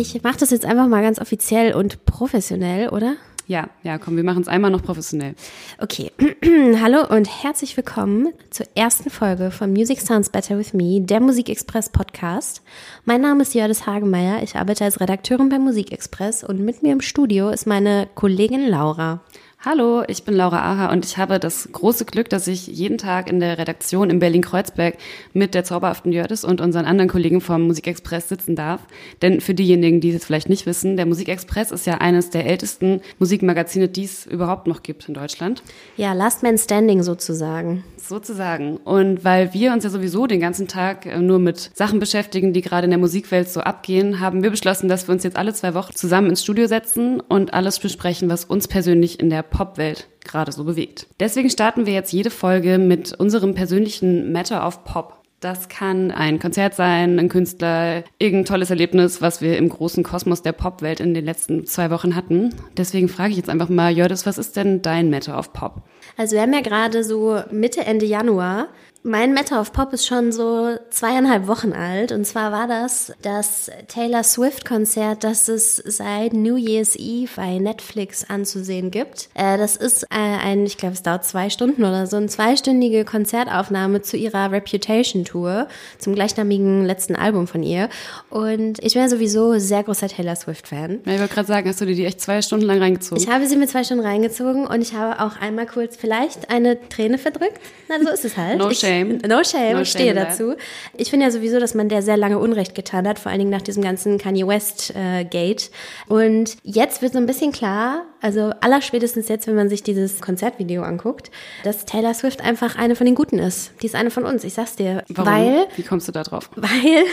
Ich mache das jetzt einfach mal ganz offiziell und professionell, oder? Ja, ja, komm, wir machen es einmal noch professionell. Okay, hallo und herzlich willkommen zur ersten Folge von Music Sounds Better With Me, der Musikexpress Podcast. Mein Name ist Jördis Hagemeyer, ich arbeite als Redakteurin bei Musikexpress und mit mir im Studio ist meine Kollegin Laura. Hallo, ich bin Laura Aha und ich habe das große Glück, dass ich jeden Tag in der Redaktion in Berlin-Kreuzberg mit der zauberhaften Jördis und unseren anderen Kollegen vom Musikexpress sitzen darf. Denn für diejenigen, die es vielleicht nicht wissen, der Musikexpress ist ja eines der ältesten Musikmagazine, die es überhaupt noch gibt in Deutschland. Ja, Last Man Standing sozusagen. Sozusagen. Und weil wir uns ja sowieso den ganzen Tag äh, nur mit Sachen beschäftigen, die gerade in der Musikwelt so abgehen, haben wir beschlossen, dass wir uns jetzt alle zwei Wochen zusammen ins Studio setzen und alles besprechen, was uns persönlich in der Popwelt gerade so bewegt. Deswegen starten wir jetzt jede Folge mit unserem persönlichen Matter of Pop. Das kann ein Konzert sein, ein Künstler, irgendein tolles Erlebnis, was wir im großen Kosmos der Popwelt in den letzten zwei Wochen hatten. Deswegen frage ich jetzt einfach mal, Jördis, was ist denn dein Matter of Pop? Also wir haben ja gerade so Mitte, Ende Januar mein Matter of Pop ist schon so zweieinhalb Wochen alt. Und zwar war das das Taylor Swift-Konzert, das es seit New Year's Eve bei Netflix anzusehen gibt. Äh, das ist äh, ein, ich glaube, es dauert zwei Stunden oder so, eine zweistündige Konzertaufnahme zu ihrer Reputation-Tour, zum gleichnamigen letzten Album von ihr. Und ich bin ja sowieso sehr großer Taylor Swift-Fan. Ja, ich wollte gerade sagen, hast du dir die echt zwei Stunden lang reingezogen? Ich habe sie mir zwei Stunden reingezogen und ich habe auch einmal kurz vielleicht eine Träne verdrückt. Na, so ist es halt. No ich, shame. No shame, no ich stehe dazu. Ich finde ja sowieso, dass man der sehr lange Unrecht getan hat, vor allen Dingen nach diesem ganzen Kanye West äh, Gate. Und jetzt wird so ein bisschen klar, also allerspätestens jetzt, wenn man sich dieses Konzertvideo anguckt, dass Taylor Swift einfach eine von den Guten ist. Die ist eine von uns, ich sag's dir. Warum? Weil, Wie kommst du da drauf? Weil,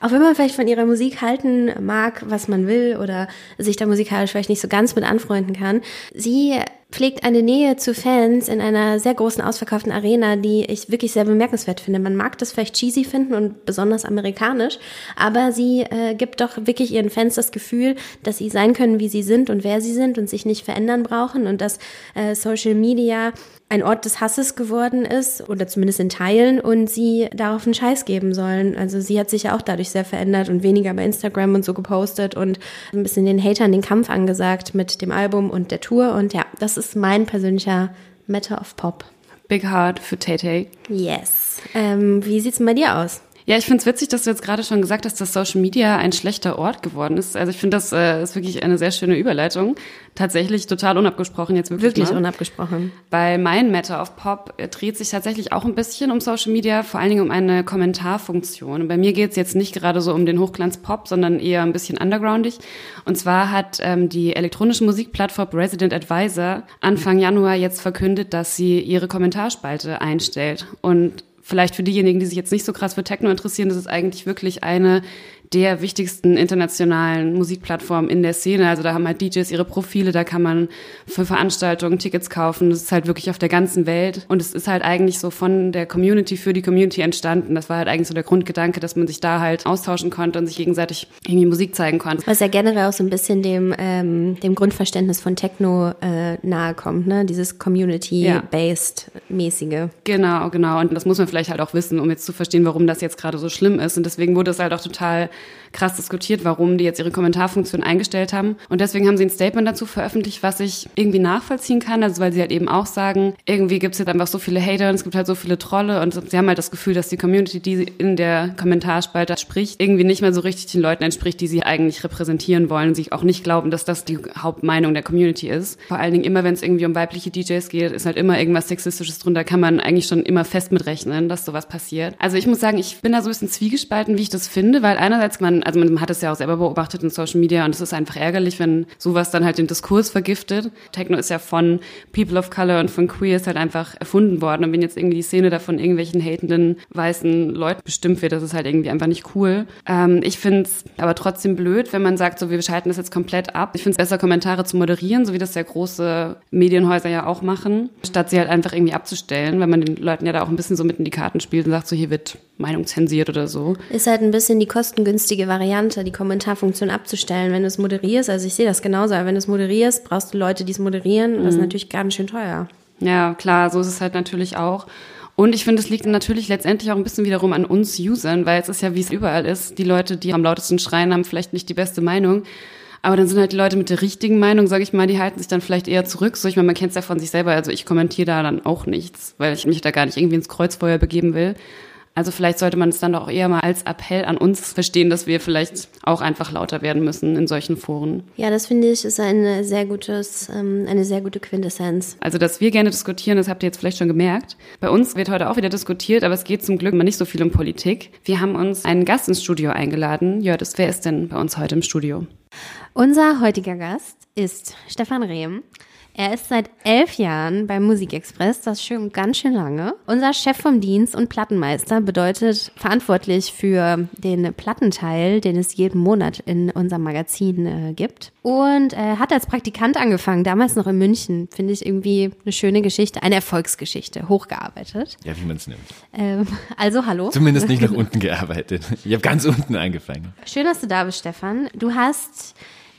auch wenn man vielleicht von ihrer Musik halten mag, was man will, oder sich da musikalisch vielleicht nicht so ganz mit anfreunden kann, sie pflegt eine Nähe zu Fans in einer sehr großen ausverkauften Arena, die ich wirklich sehr bemerkenswert finde. Man mag das vielleicht cheesy finden und besonders amerikanisch, aber sie äh, gibt doch wirklich ihren Fans das Gefühl, dass sie sein können, wie sie sind und wer sie sind und sich nicht verändern brauchen und dass äh, Social Media ein Ort des Hasses geworden ist, oder zumindest in Teilen, und sie darauf einen Scheiß geben sollen. Also sie hat sich ja auch dadurch sehr verändert und weniger bei Instagram und so gepostet und ein bisschen den Hatern den Kampf angesagt mit dem Album und der Tour. Und ja, das ist mein persönlicher Matter of Pop. Big Heart für Tay Tay. Yes. Ähm, wie sieht's denn bei dir aus? Ja, ich finde es witzig, dass du jetzt gerade schon gesagt hast, dass Social Media ein schlechter Ort geworden ist. Also ich finde, das äh, ist wirklich eine sehr schöne Überleitung. Tatsächlich total unabgesprochen jetzt wirklich. Wirklich mal. unabgesprochen. Weil mein Matter of Pop äh, dreht sich tatsächlich auch ein bisschen um Social Media, vor allen Dingen um eine Kommentarfunktion. Und bei mir geht es jetzt nicht gerade so um den Hochglanz-Pop, sondern eher ein bisschen undergroundig. Und zwar hat ähm, die elektronische Musikplattform Resident Advisor Anfang Januar jetzt verkündet, dass sie ihre Kommentarspalte einstellt. Und vielleicht für diejenigen, die sich jetzt nicht so krass für Techno interessieren, das ist eigentlich wirklich eine der wichtigsten internationalen Musikplattformen in der Szene. Also da haben halt DJs ihre Profile, da kann man für Veranstaltungen Tickets kaufen. Das ist halt wirklich auf der ganzen Welt. Und es ist halt eigentlich so von der Community für die Community entstanden. Das war halt eigentlich so der Grundgedanke, dass man sich da halt austauschen konnte und sich gegenseitig irgendwie Musik zeigen konnte. Was ja generell auch so ein bisschen dem, ähm, dem Grundverständnis von Techno äh, nahe kommt, ne? Dieses Community-based mäßige. Genau, genau. Und das muss man vielleicht halt auch wissen, um jetzt zu verstehen, warum das jetzt gerade so schlimm ist. Und deswegen wurde es halt auch total krass diskutiert, warum die jetzt ihre Kommentarfunktion eingestellt haben. Und deswegen haben sie ein Statement dazu veröffentlicht, was ich irgendwie nachvollziehen kann. Also weil sie halt eben auch sagen, irgendwie gibt es jetzt einfach so viele Hater und es gibt halt so viele Trolle und sie haben halt das Gefühl, dass die Community, die in der Kommentarspalte spricht, irgendwie nicht mehr so richtig den Leuten entspricht, die sie eigentlich repräsentieren wollen und sich auch nicht glauben, dass das die Hauptmeinung der Community ist. Vor allen Dingen immer, wenn es irgendwie um weibliche DJs geht, ist halt immer irgendwas Sexistisches drunter, kann man eigentlich schon immer fest mitrechnen, dass sowas passiert. Also ich muss sagen, ich bin da so ein bisschen zwiegespalten, wie ich das finde, weil einerseits man also man hat es ja auch selber beobachtet in Social Media und es ist einfach ärgerlich, wenn sowas dann halt den Diskurs vergiftet. Techno ist ja von People of Color und von Queers halt einfach erfunden worden und wenn jetzt irgendwie die Szene davon irgendwelchen hatenden weißen Leuten bestimmt wird, das ist halt irgendwie einfach nicht cool. Ähm, ich finde es aber trotzdem blöd, wenn man sagt, so wir schalten das jetzt komplett ab. Ich finde es besser, Kommentare zu moderieren, so wie das ja große Medienhäuser ja auch machen, statt sie halt einfach irgendwie abzustellen, weil man den Leuten ja da auch ein bisschen so mit in die Karten spielt und sagt so, hier wird Meinung zensiert oder so. Ist halt ein bisschen die kostengünstige Variante, die Kommentarfunktion abzustellen, wenn du es moderierst. Also ich sehe das genauso, aber wenn du es moderierst, brauchst du Leute, die es moderieren. Und das ist natürlich ganz schön teuer. Ja, klar, so ist es halt natürlich auch. Und ich finde, es liegt natürlich letztendlich auch ein bisschen wiederum an uns Usern, weil es ist ja, wie es überall ist. Die Leute, die am lautesten schreien, haben vielleicht nicht die beste Meinung. Aber dann sind halt die Leute mit der richtigen Meinung, sage ich mal, die halten sich dann vielleicht eher zurück. So, ich meine, man kennt es ja von sich selber. Also ich kommentiere da dann auch nichts, weil ich mich da gar nicht irgendwie ins Kreuzfeuer begeben will. Also vielleicht sollte man es dann doch eher mal als Appell an uns verstehen, dass wir vielleicht auch einfach lauter werden müssen in solchen Foren. Ja, das finde ich ist eine sehr gutes, ähm, eine sehr gute Quintessenz. Also, dass wir gerne diskutieren, das habt ihr jetzt vielleicht schon gemerkt. Bei uns wird heute auch wieder diskutiert, aber es geht zum Glück mal nicht so viel um Politik. Wir haben uns einen Gast ins Studio eingeladen. Jördis, wer ist denn bei uns heute im Studio? Unser heutiger Gast ist Stefan Rehm. Er ist seit elf Jahren beim Musikexpress, das ist schon ganz schön lange. Unser Chef vom Dienst und Plattenmeister bedeutet verantwortlich für den Plattenteil, den es jeden Monat in unserem Magazin äh, gibt. Und äh, hat als Praktikant angefangen, damals noch in München. Finde ich irgendwie eine schöne Geschichte, eine Erfolgsgeschichte, hochgearbeitet. Ja, wie man es nimmt. Ähm, also hallo. Zumindest nicht nach unten gearbeitet. Ich habe ganz unten angefangen. Schön, dass du da bist, Stefan. Du hast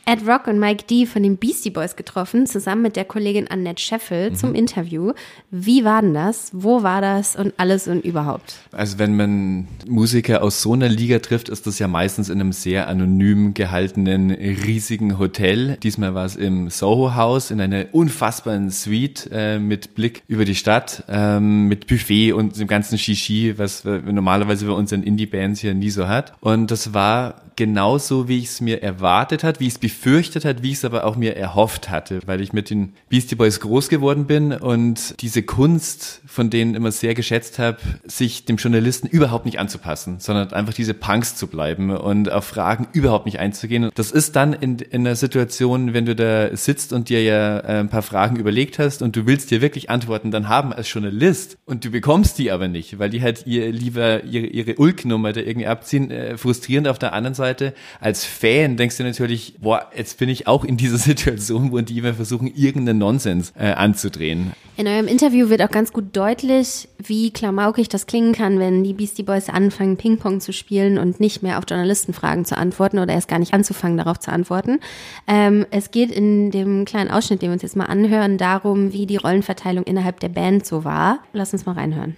Ed Rock und Mike D von den Beastie Boys getroffen, zusammen mit der Kollegin Annette Scheffel mhm. zum Interview. Wie war denn das? Wo war das und alles und überhaupt? Also wenn man Musiker aus so einer Liga trifft, ist das ja meistens in einem sehr anonym gehaltenen, riesigen Hotel. Diesmal war es im Soho House in einer unfassbaren Suite äh, mit Blick über die Stadt, ähm, mit Buffet und dem ganzen Shishi, was normalerweise bei unseren Indie-Bands hier nie so hat. Und das war genauso, wie ich es mir erwartet hat, wie ich es befürchtet hat, wie ich es aber auch mir erhofft hatte, weil ich mit den Beastie Boys groß geworden bin und diese Kunst von denen immer sehr geschätzt habe, sich dem Journalisten überhaupt nicht anzupassen, sondern einfach diese Punks zu bleiben und auf Fragen überhaupt nicht einzugehen. Das ist dann in, in einer Situation, wenn du da sitzt und dir ja äh, ein paar Fragen überlegt hast und du willst dir wirklich Antworten dann haben als Journalist und du bekommst die aber nicht, weil die halt ihr lieber ihre, ihre Ulk-Nummer da irgendwie abziehen, äh, frustrierend auf der anderen Seite Seite. Als Fan denkst du natürlich, boah, jetzt bin ich auch in dieser Situation, wo die immer versuchen, irgendeinen Nonsens äh, anzudrehen. In eurem Interview wird auch ganz gut deutlich, wie klamaukig das klingen kann, wenn die Beastie Boys anfangen, Ping-Pong zu spielen und nicht mehr auf Journalistenfragen zu antworten oder erst gar nicht anzufangen, darauf zu antworten. Ähm, es geht in dem kleinen Ausschnitt, den wir uns jetzt mal anhören, darum, wie die Rollenverteilung innerhalb der Band so war. Lass uns mal reinhören.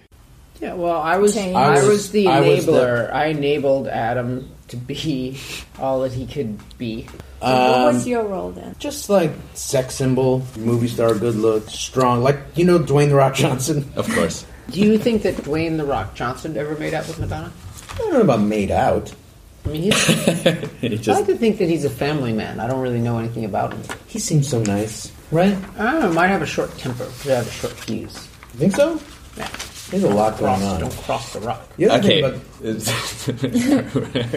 Yeah, well, I was I was the enabler. I enabled Adam to be all that he could be. Um, what was your role then? Just like sex symbol, movie star, good look, strong. Like you know Dwayne the Rock Johnson. Of course. Do you think that Dwayne the Rock Johnson ever made out with Madonna? I don't know about made out. I mean, he's, he just, I like to think that he's a family man. I don't really know anything about him. He seems so nice, right? I don't know. Might have a short temper. Could have a short fuse. You think so? Yeah. There's a lot cross, going on. Don't cross the rock. The other okay. thing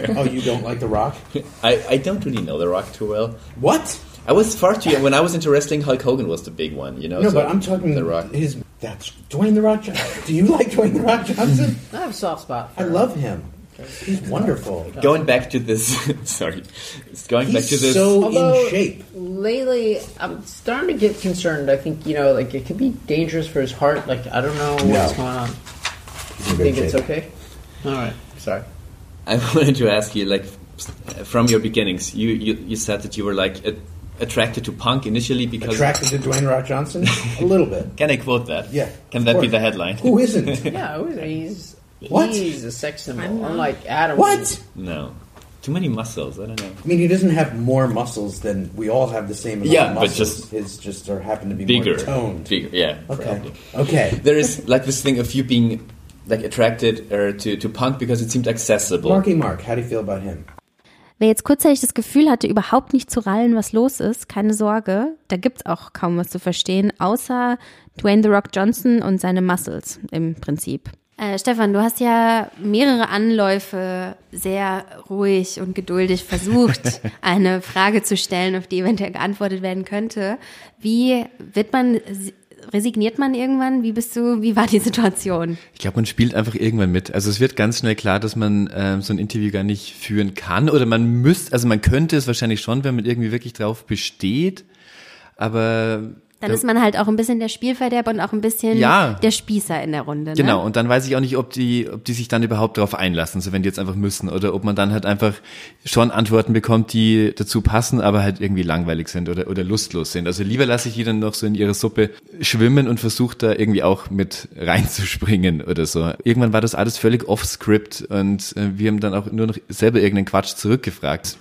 about, oh, you don't like the Rock? I, I don't really know the Rock too well. What? I was far too young. When I was into wrestling, Hulk Hogan was the big one, you know? No, so but I'm talking The Rock. His that's Dwayne the Rock Johnson. Do you like Dwayne the Rock Johnson? I have a soft spot. For I love him. He's wonderful. Going back to this, sorry, going back to He's this. so Although- in shape. Lately, I'm starting to get concerned. I think you know, like it could be dangerous for his heart. Like I don't know what's No. going on. He's in You good think it's shape. okay? All right. Sorry. I wanted to ask you, like, from your beginnings, you, you, you said that you were like a, attracted to punk initially because. Attracted to Dwayne Rock Johnson? A little bit. Can I quote that? Yeah. Can of that be course. the headline? Who isn't? Yeah, he's What? he's a sex symbol, I'm unlike Adam. what? No. Too many muscles. I don't know. I mean, he doesn't have more muscles than we all have the same amount Yeah, of but muscles. just His just are happen to be Bigger. more toned. Bigger. Yeah. Okay. Probably. Okay. There is like this thing of you being like attracted uh, to to punk because it seemed accessible. Marky Mark, how do you feel about him? Wer jetzt kurzzeitig das Gefühl hatte, überhaupt nicht zu rallen, was los ist, keine Sorge, da gibt's auch kaum was zu verstehen, außer Dwayne The Rock Johnson und seine Muscles im Prinzip. Äh, Stefan, du hast ja mehrere Anläufe sehr ruhig und geduldig versucht, eine Frage zu stellen, auf die eventuell geantwortet werden könnte. Wie wird man, resigniert man irgendwann? Wie bist du, wie war die Situation? Ich glaube, man spielt einfach irgendwann mit. Also es wird ganz schnell klar, dass man ähm, so ein Interview gar nicht führen kann oder man müsste, also man könnte es wahrscheinlich schon, wenn man irgendwie wirklich drauf besteht. Aber Dann ist man halt auch ein bisschen der Spielverderber und auch ein bisschen Ja. der Spießer in der Runde. Ne? Genau, und dann weiß ich auch nicht, ob die, ob die sich dann überhaupt darauf einlassen, so wenn die jetzt einfach müssen, oder ob man dann halt einfach schon Antworten bekommt, die dazu passen, aber halt irgendwie langweilig sind oder, oder lustlos sind. Also lieber lasse ich die dann noch so in ihre Suppe schwimmen und versuche da irgendwie auch mit reinzuspringen oder so. Irgendwann war das alles völlig off-script und äh, wir haben dann auch nur noch selber irgendeinen Quatsch zurückgefragt.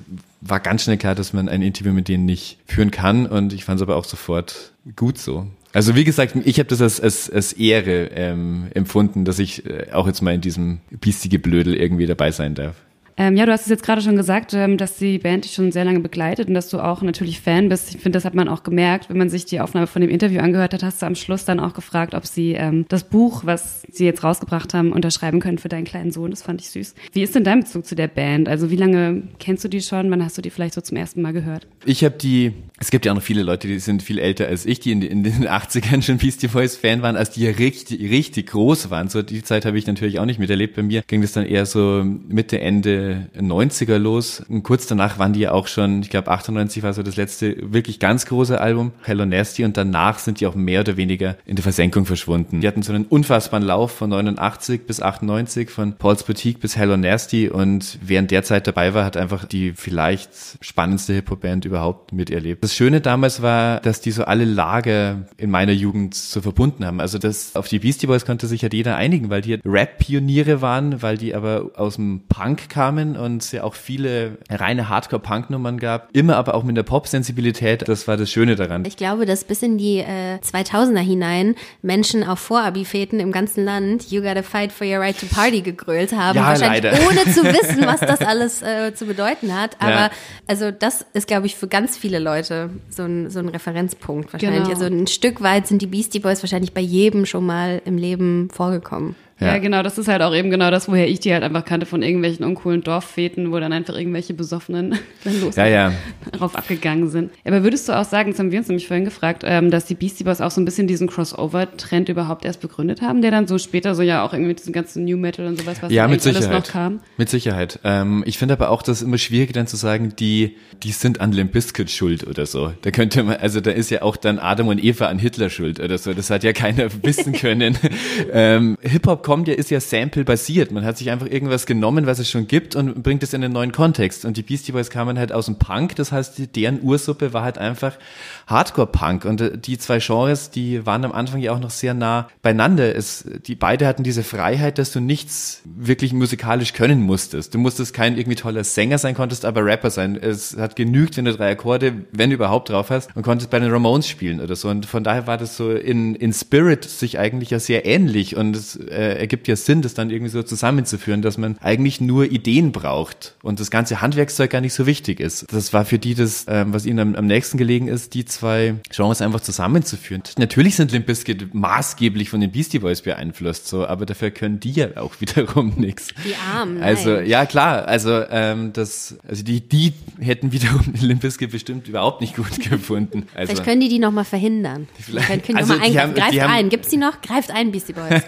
War ganz schnell klar, dass man ein Interview mit denen nicht führen kann und ich fand es aber auch sofort gut so. Also wie gesagt, ich habe das als, als, als Ehre ähm, empfunden, dass ich äh, auch jetzt mal in diesem biestige Blödel irgendwie dabei sein darf. Ähm, ja, du hast es jetzt gerade schon gesagt, ähm, dass die Band dich schon sehr lange begleitet und dass du auch natürlich Fan bist. Ich finde, das hat man auch gemerkt, wenn man sich die Aufnahme von dem Interview angehört hat, hast du am Schluss dann auch gefragt, ob sie ähm, das Buch, was sie jetzt rausgebracht haben, unterschreiben können für deinen kleinen Sohn. Das fand ich süß. Wie ist denn dein Bezug zu der Band? Also wie lange kennst du die schon? Wann hast du die vielleicht so zum ersten Mal gehört? Ich habe die, es gibt ja auch noch viele Leute, die sind viel älter als ich, die in, in den 80ern schon Beastie Boys Fan waren, als die ja richtig, richtig groß waren. So die Zeit habe ich natürlich auch nicht miterlebt. Bei mir ging das dann eher so Mitte, Ende 90er los. Und kurz danach waren die ja auch schon, ich glaube 98 war so das letzte wirklich ganz große Album, Hello Nasty. Und danach sind die auch mehr oder weniger in der Versenkung verschwunden. Die hatten so einen unfassbaren Lauf von 89 bis 98, von Paul's Boutique bis Hello Nasty. Und während der Zeit dabei war, hat einfach die vielleicht spannendste Hip-Hop-Band überhaupt miterlebt. Das Schöne damals war, dass die so alle Lager in meiner Jugend so verbunden haben. Also das auf die Beastie Boys konnte sich halt jeder einigen, weil die Rap-Pioniere waren, weil die aber aus dem Punk kamen und es ja auch viele reine Hardcore-Punk-Nummern gab. Immer aber auch mit der Pop-Sensibilität. Das war das Schöne daran. Ich glaube, dass bis in die äh, 2000er hinein Menschen auf Vorabifäten im ganzen Land You Gotta Fight for Your Right to Party gegrölt haben. Ja, wahrscheinlich leider. ohne zu wissen, was das alles äh, zu bedeuten hat. Aber Ja. also das ist, glaube ich, für ganz viele Leute so ein, so ein Referenzpunkt wahrscheinlich. Genau. Also ein Stück weit sind die Beastie Boys wahrscheinlich bei jedem schon mal im Leben vorgekommen. Ja. Ja. genau, das ist halt auch eben genau das, woher ich die halt einfach kannte von irgendwelchen uncoolen Dorffäten, wo dann einfach irgendwelche Besoffenen dann los Ja, ja. darauf abgegangen sind. Aber würdest du auch sagen, das haben wir uns nämlich vorhin gefragt, ähm, dass die Beastie Boys auch so ein bisschen diesen Crossover-Trend überhaupt erst begründet haben, der dann so später so ja auch irgendwie mit diesem ganzen New Metal und sowas, was Ja, mit eigentlich alles Sicherheit. noch kam. Mit Sicherheit. Ähm, ich finde aber auch das immer schwierig dann zu sagen, die, die sind an Limp Bizkit schuld oder so. Da könnte man, also da ist ja auch dann Adam und Eva an Hitler schuld oder so. Das hat ja keiner wissen können. ähm, Hip-Hop kommt ja, ist ja Sample-basiert. Man hat sich einfach irgendwas genommen, was es schon gibt und bringt es in einen neuen Kontext. Und die Beastie Boys kamen halt aus dem Punk. Das heißt, deren Ursuppe war halt einfach Hardcore-Punk. Und äh, die zwei Genres, die waren am Anfang ja auch noch sehr nah beieinander. Es, die beide hatten diese Freiheit, dass du nichts wirklich musikalisch können musstest. Du musstest kein irgendwie toller Sänger sein, konntest aber Rapper sein. Es hat genügt, wenn du drei Akkorde, wenn du überhaupt drauf hast, und konntest bei den Ramones spielen oder so. Und von daher war das so in, in Spirit sich eigentlich ja sehr ähnlich. Und es äh, ergibt ja Sinn, das dann irgendwie so zusammenzuführen, dass man eigentlich nur Ideen braucht und das ganze Handwerkszeug gar nicht so wichtig ist. Das war für die das, ähm, was ihnen am, am nächsten gelegen ist, die zwei Genres einfach zusammenzuführen. Natürlich sind Limp Bizkit maßgeblich von den Beastie Boys beeinflusst, so, aber dafür können die ja auch wiederum nichts. Die Armen, Also nein. ja klar, also ähm, das, also die, die hätten wiederum Limp Bizkit bestimmt überhaupt nicht gut gefunden. Also, Vielleicht können die die noch mal verhindern. Vielleicht- Vielleicht können die also noch mal die eingreifen. Greift haben- ein. Gibt's die noch? Greift ein, Beastie Boys.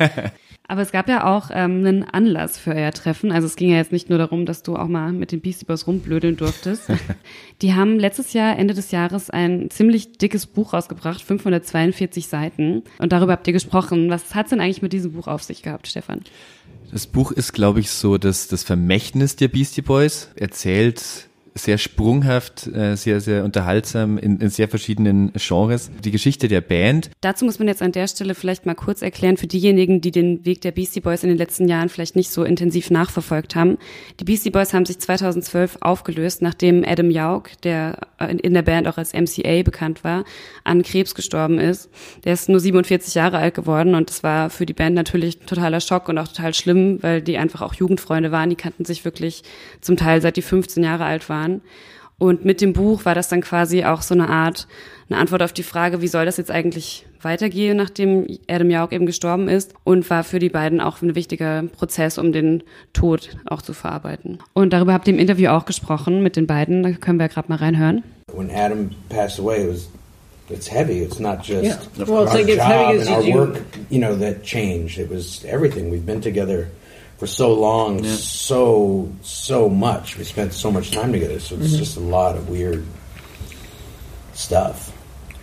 Aber es gab ja auch ähm, einen Anlass für euer Treffen. Also es ging ja jetzt nicht nur darum, dass du auch mal mit den Beastie Boys rumblödeln durftest. Die haben letztes Jahr, Ende des Jahres, ein ziemlich dickes Buch rausgebracht, 542 Seiten. Und darüber habt ihr gesprochen. Was hat's denn eigentlich mit diesem Buch auf sich gehabt, Stefan? Das Buch ist, glaube ich, so das, das Vermächtnis der Beastie Boys. Erzählt sehr sprunghaft, äh, sehr, sehr unterhaltsam in, in sehr verschiedenen Genres. Die Geschichte der Band. Dazu muss man jetzt an der Stelle vielleicht mal kurz erklären für diejenigen, die den Weg der Beastie Boys in den letzten Jahren vielleicht nicht so intensiv nachverfolgt haben. Die Beastie Boys haben sich 2012 aufgelöst, nachdem Adam Yauch, der in der Band auch als MCA bekannt war, an Krebs gestorben ist. Der ist nur 47 Jahre alt geworden und das war für die Band natürlich totaler Schock und auch total schlimm, weil die einfach auch Jugendfreunde waren. Die kannten sich wirklich zum Teil seit die 15 Jahre alt waren. Und mit dem Buch war das dann quasi auch so eine Art, eine Antwort auf die Frage, wie soll das jetzt eigentlich weitergehen, nachdem Adam Jauch eben gestorben ist und war für die beiden auch ein wichtiger Prozess, um den Tod auch zu verarbeiten. Und darüber habt ihr im Interview auch gesprochen mit den beiden, da können wir gerade mal reinhören. When Adam passed away, it was it's heavy. It's not just Yeah. Well, our it's like it's job heavy and our you- work, you know, that changed. It was everything. We've been together for so long, so so much. We spent so much time together. So it's mm-hmm. just a lot of weird stuff.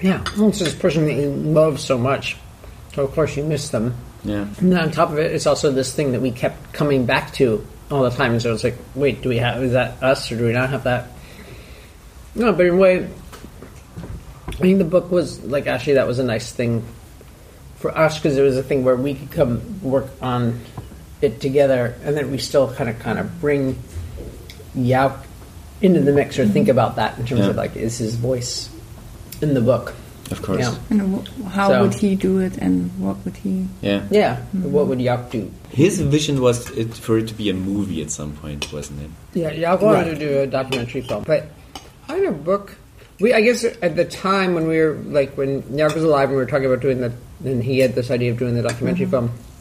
Yeah, well, it's this person that you love so much. So of course you miss them. Yeah. And then on top of it, it's also this thing that we kept coming back to all the time. And so it's like, wait, do we have, is that us or do we not have that? No, but in a way, I think the book was, like, actually, that was a nice thing for us because it was a thing where we could come work on it together and then we still kind of, kind of bring Yao into the mix or think mm-hmm. about that in terms Yeah. of, like, is his voice in the book? Of course. Yeah. And wh- how So- would he do it, and what would he? Yeah. Yeah. Mm-hmm. What would Yao do? His vision was it, for it to be a movie at some point, wasn't it? Yeah, Yao wanted Right. to do a documentary film, but kind of book. We, I guess, at the time when we were like when Yao was alive, and we were talking about doing that, and he had this idea of doing the documentary mm-hmm. film, and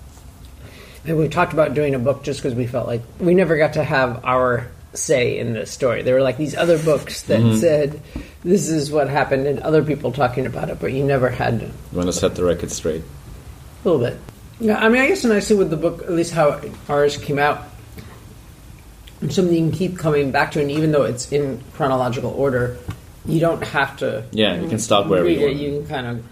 we talked about doing a book just because we felt like we never got to have our say in this story. There were like these other books that mm-hmm. said this is what happened, and other people talking about it, but you never had to You want to set the record straight. a little bit. Yeah, I mean, I guess when I see with the book, at least how ours came out, something you can keep coming back to, and even though it's in chronological order, you don't have to. Yeah, you can stop wherever you want. You can kind of.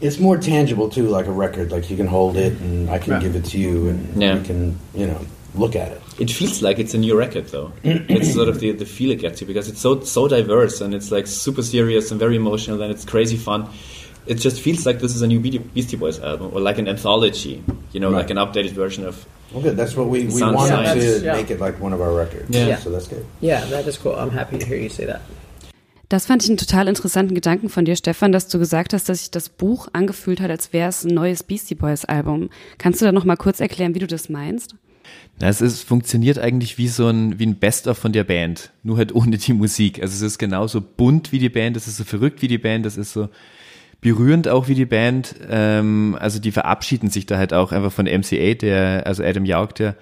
It's more tangible too, like a record. Like you can hold it, and I can Right. give it to you, and Yeah. you can, you know, look at it. It feels like it's a new record, though. it's sort of the, the feel it gets you because it's so so diverse and it's like super serious and very emotional and it's crazy fun. It just feels like this is a new Beastie Beastie Boys album or like an anthology, you know, Right. like an updated version of. Well, good. That's what we, we wanted nice. to yeah. make it like one of our records. Yeah. So that's good. Yeah, that is cool. I'm happy to hear you say that. Das fand ich einen total interessanten Gedanken von dir, Stefan, dass du gesagt hast, dass sich das Buch angefühlt hat, als wäre es ein neues Beastie Boys Album. Kannst du da noch mal kurz erklären, wie du das meinst? Na, es ist, funktioniert eigentlich wie so ein, wie ein Best-of von der Band, nur halt ohne die Musik. Also es ist genauso bunt wie die Band, es ist so verrückt wie die Band, es ist so berührend auch wie die Band. Ähm, also die verabschieden sich da halt auch einfach von MCA, der, also Adam Yauch, der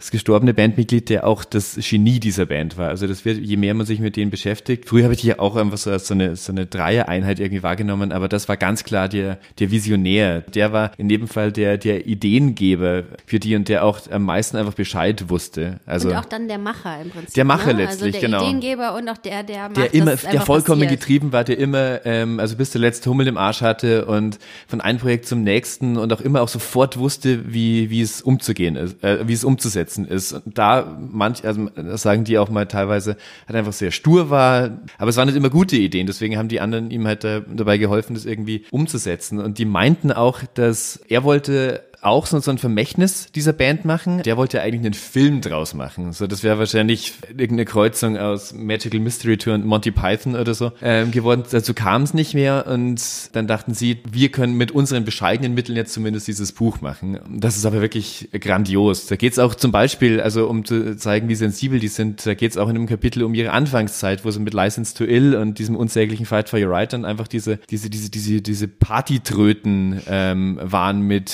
das gestorbene Bandmitglied, der auch das Genie dieser Band war. Also das wird, je mehr man sich mit denen beschäftigt. Früher habe ich die ja auch einfach so als so eine, so eine Dreiereinheit irgendwie wahrgenommen, aber das war ganz klar der, der Visionär. Der war in jedem Fall der, der Ideengeber für die und der auch am meisten einfach Bescheid wusste. Also und auch dann der Macher im Prinzip. Der Macher ne? letztlich, also der genau. Ideengeber und auch der, der macht, der immer, der vollkommen passiert. getrieben war, der immer, ähm, also bis der letzte Hummel im Arsch hatte und von einem Projekt zum nächsten und auch immer auch sofort wusste, wie, wie es umzugehen ist, äh, wie es umzusetzen ist. Und da manch, also das sagen die auch mal teilweise, hat einfach sehr stur war, aber es waren nicht immer gute Ideen, deswegen haben die anderen ihm halt da, dabei geholfen, das irgendwie umzusetzen. Und die meinten auch, dass er wollte auch so, so ein Vermächtnis dieser Band machen. Der wollte eigentlich einen Film draus machen. So, das wäre wahrscheinlich irgendeine Kreuzung aus Magical Mystery Tour und Monty Python oder so ähm, geworden. Dazu kam es nicht mehr und dann dachten sie, wir können mit unseren bescheidenen Mitteln jetzt zumindest dieses Buch machen. Das ist aber wirklich grandios. Da geht es auch zum Beispiel, also um zu zeigen, wie sensibel die sind, da geht es auch in einem Kapitel um ihre Anfangszeit, wo sie mit License to Ill und diesem unsäglichen Fight for Your Right dann einfach diese, diese, diese, diese, diese Partytröten ähm, waren mit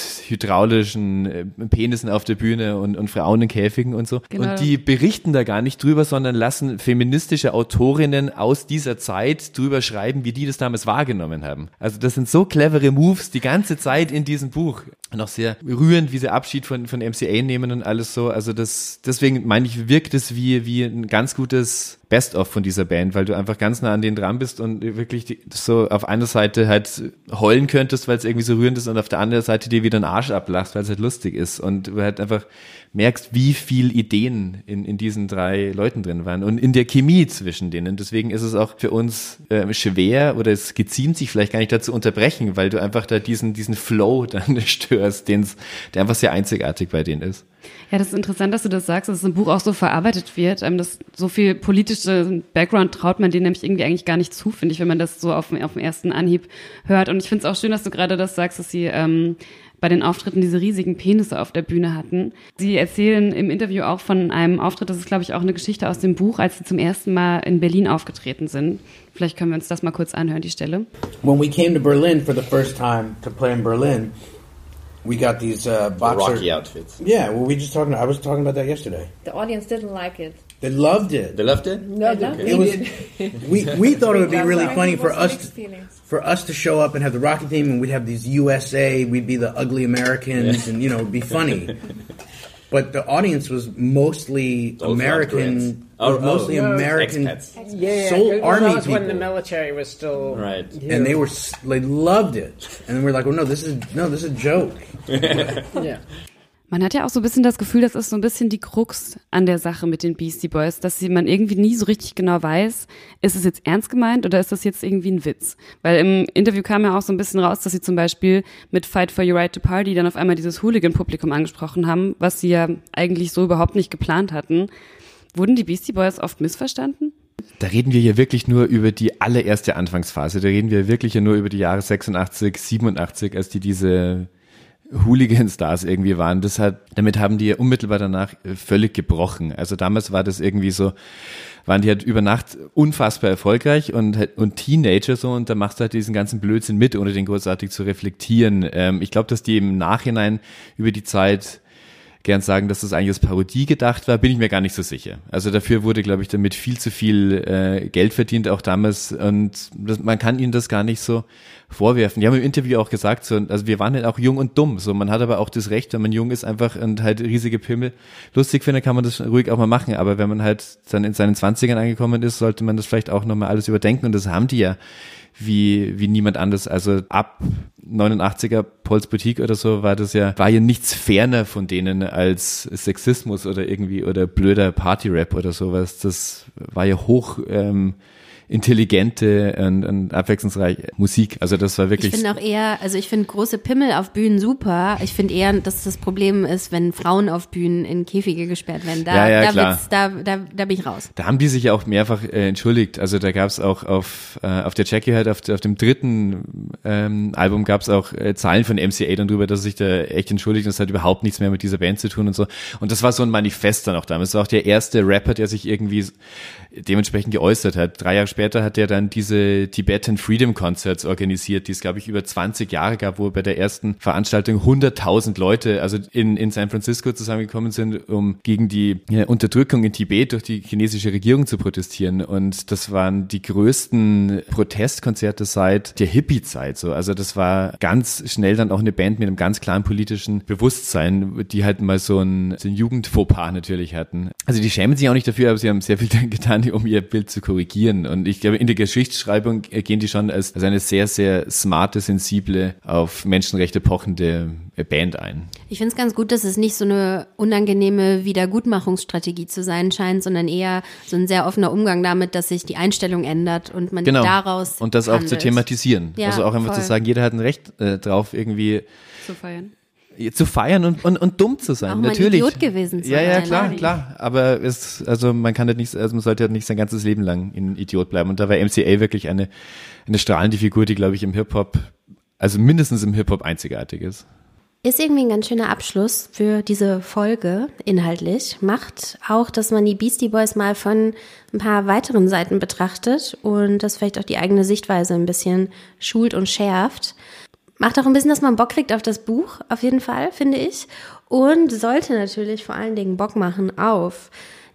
hydraulischen äh, Penissen auf der Bühne und, und Frauen in Käfigen und so. Genau. Und die berichten da gar nicht drüber, sondern lassen feministische Autorinnen aus dieser Zeit drüber schreiben, wie die das damals wahrgenommen haben. Also das sind so clevere Moves die ganze Zeit in diesem Buch. Auch sehr rührend, wie sie Abschied von, von MCA nehmen und alles so. Also das, deswegen meine ich, wirkt es wie, wie ein ganz gutes Best-of von dieser Band, weil du einfach ganz nah an denen dran bist und wirklich die, so auf einer Seite halt heulen könntest, weil es irgendwie so rührend ist und auf der anderen Seite dir wieder einen Arsch ablachst, weil es halt lustig ist und du halt einfach merkst, wie viel Ideen in, in diesen drei Leuten drin waren und in der Chemie zwischen denen. Deswegen ist es auch für uns äh, schwer oder es geziemt sich vielleicht gar nicht dazu unterbrechen, weil du einfach da diesen, diesen Flow dann störst, den's, der einfach sehr einzigartig bei denen ist. Ja, das ist interessant, dass du das sagst, dass es im Buch auch so verarbeitet wird. Ähm, dass so viel politische Background traut man denen nämlich irgendwie eigentlich gar nicht zu, finde ich, wenn man das so auf, auf den ersten Anhieb hört. Und ich finde es auch schön, dass du gerade das sagst, dass sie ähm, bei den Auftritten diese riesigen Penisse auf der Bühne hatten. Sie erzählen im Interview auch von einem Auftritt, das ist, glaube ich, auch eine Geschichte aus dem Buch, als sie zum ersten Mal in Berlin aufgetreten sind. Vielleicht können wir uns das mal kurz anhören, die Stelle. When we came to Berlin for the first time to play in Berlin, we got these uh, boxer. Rocky outfits. Yeah, well, we just talking. I was talking about that yesterday. The audience didn't like it. They loved it. They loved it? No, they loved It It was. we we thought it would be really funny for us to, for us to show up and have the Rocky theme, and we'd have these USA. We'd be the ugly Americans, and you know, it'd be funny. but the audience was mostly Those American Austrians. It was oh, oh. mostly American, expats. Yeah, soul army that was when the military was still Right. here. and they were they loved it, and we're like, "Oh no, this is no, this is a joke." yeah. Man hat ja auch so ein bisschen das Gefühl, das ist so ein bisschen die Krux an der Sache mit den Beastie Boys, dass sie, man irgendwie nie so richtig genau weiß, ist es jetzt ernst gemeint oder ist das jetzt irgendwie ein Witz? Weil im Interview kam ja auch so ein bisschen raus, dass sie zum Beispiel mit Fight for Your Right to Party dann auf einmal dieses Hooligan-Publikum angesprochen haben, was sie ja eigentlich so überhaupt nicht geplant hatten. Wurden die Beastie Boys oft missverstanden? Da reden wir hier wirklich nur über die allererste Anfangsphase. Da reden wir wirklich ja nur über die Jahre 86, 87, als die diese Hooligan-Stars irgendwie waren. Das hat, damit haben die ja unmittelbar danach äh, völlig gebrochen. Also damals war das irgendwie so, waren die halt über Nacht unfassbar erfolgreich und, und Teenager so und da machst du halt diesen ganzen Blödsinn mit, ohne den großartig zu reflektieren. Ähm, ich glaube, dass die im Nachhinein über die Zeit gern sagen, dass das eigentlich als Parodie gedacht war, bin ich mir gar nicht so sicher. Also dafür wurde, glaube ich, damit viel zu viel äh, Geld verdient, auch damals. Und das, man kann ihnen das gar nicht so vorwerfen. Die haben im Interview auch gesagt, so, also wir waren halt auch jung und dumm. So, man hat aber auch das Recht, wenn man jung ist, einfach und halt riesige Pimmel lustig findet, kann man das ruhig auch mal machen. Aber wenn man halt dann in seinen Zwanzigern angekommen ist, sollte man das vielleicht auch nochmal alles überdenken. Und das haben die ja wie, wie niemand anders. Also ab 89er Pauls Boutique oder so war das ja, war ja nichts ferner von denen als Sexismus oder irgendwie oder blöder Partyrap oder sowas. Das war ja hoch ähm, intelligente und, und abwechslungsreiche Musik. Also das war Ich wirklich. finde auch eher, also ich finde große Pimmel auf Bühnen super. Ich finde eher, dass das Problem ist, wenn Frauen auf Bühnen in Käfige gesperrt werden. Da, Ja, ja, da, klar. wird's- da, da, da bin ich raus. Da haben die sich ja auch mehrfach äh, entschuldigt. Also da gab es auch auf, äh, auf der Jackie halt, auf, auf dem dritten ähm, Album gab es auch äh, Zahlen von MCA dann drüber, dass sich da echt entschuldigt es hat überhaupt nichts mehr mit dieser Band zu tun und so. Und das war so ein Manifest dann auch damals. Das war auch der erste Rapper, der sich irgendwie dementsprechend geäußert hat. Drei Jahre später hat er dann diese Tibetan Freedom Concerts organisiert, die es, glaube ich, über 20 Jahre gab, wo bei der ersten Veranstaltung 100.000 Leute, also in, in San Francisco zusammengekommen sind, um gegen die ja, Unterdrückung in Tibet durch die chinesische Regierung zu protestieren. Und das waren die größten Protestkonzerte seit der Hippie-Zeit. So. Also das war ganz schnell dann auch eine Band mit einem ganz klaren politischen Bewusstsein, die halt mal so ein, so ein Jugendfauxpas natürlich hatten. Also die schämen sich auch nicht dafür, aber sie haben sehr viel getan, um ihr Bild zu korrigieren. Und ich glaube, in der Geschichtsschreibung gehen die schon als, als eine sehr, sehr smarte, sensible, auf Menschenrechte pochende Band ein. Ich finde es ganz gut, dass es nicht so eine unangenehme Wiedergutmachungsstrategie zu sein scheint, sondern eher so ein sehr offener Umgang damit, dass sich die Einstellung ändert und man Genau. daraus Und das auch zu handelt. thematisieren. Ja, also auch einfach voll. zu sagen, jeder hat ein Recht äh, drauf, irgendwie Zu feiern. Zu feiern und, und, und dumm zu sein. Auch mal Natürlich. Idiot gewesen zu ja, ja, sein. klar, Ja. klar. Aber es, also man kann halt nicht, also man sollte halt nicht sein ganzes Leben lang ein Idiot bleiben. Und da war MCA wirklich eine, eine strahlende Figur, die, glaube ich, im Hip-Hop, also mindestens im Hip-Hop einzigartig ist. Ist irgendwie ein ganz schöner Abschluss für diese Folge inhaltlich. Macht auch, dass man die Beastie Boys mal von ein paar weiteren Seiten betrachtet und das vielleicht auch die eigene Sichtweise ein bisschen schult und schärft. Macht auch ein bisschen, dass man Bock kriegt auf das Buch, auf jeden Fall, finde ich. Und sollte natürlich vor allen Dingen Bock machen auf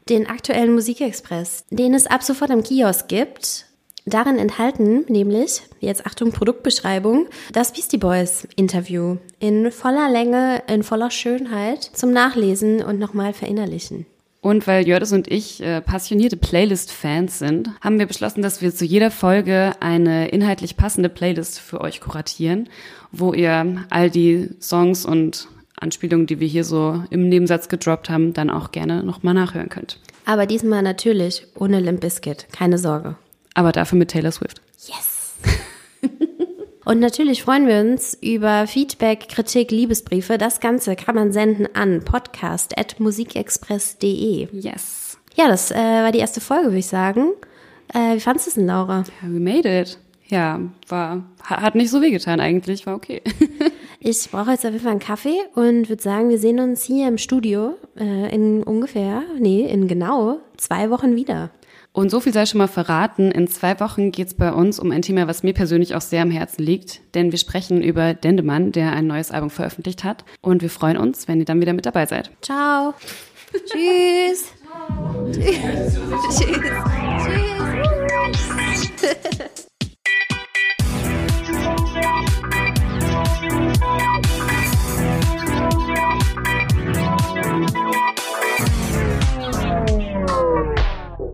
den aktuellen Musikexpress, den es ab sofort im Kiosk gibt. Darin enthalten nämlich, jetzt Achtung, Produktbeschreibung, das Beastie Boys Interview in voller Länge, in voller Schönheit zum Nachlesen und nochmal verinnerlichen. Und weil Jördis und ich äh, passionierte Playlist-Fans sind, haben wir beschlossen, dass wir zu jeder Folge eine inhaltlich passende Playlist für euch kuratieren, wo ihr all die Songs und Anspielungen, die wir hier so im Nebensatz gedroppt haben, dann auch gerne nochmal nachhören könnt. Aber diesmal natürlich ohne Limp Bizkit, keine Sorge. Aber dafür mit Taylor Swift. Yes! Und natürlich freuen wir uns über Feedback, Kritik, Liebesbriefe. Das Ganze kann man senden an podcast.musikexpress.de. Yes. Ja, das äh, war die erste Folge, würde ich sagen. Äh, wie fandest du es denn, Laura? Ja, we made it. Ja, war, ha- hat nicht so wehgetan eigentlich, war okay. Ich brauche jetzt auf jeden Fall einen Kaffee und würde sagen, wir sehen uns hier im Studio äh, in ungefähr, nee, in genau zwei Wochen wieder. Und so viel sei schon mal verraten. In zwei Wochen geht's bei uns um ein Thema, was mir persönlich auch sehr am Herzen liegt. Denn wir sprechen über Dendemann, der ein neues Album veröffentlicht hat. Und wir freuen uns, wenn ihr dann wieder mit dabei seid. Ciao. Tschüss. Tschüss. Tschüss. Tschüss.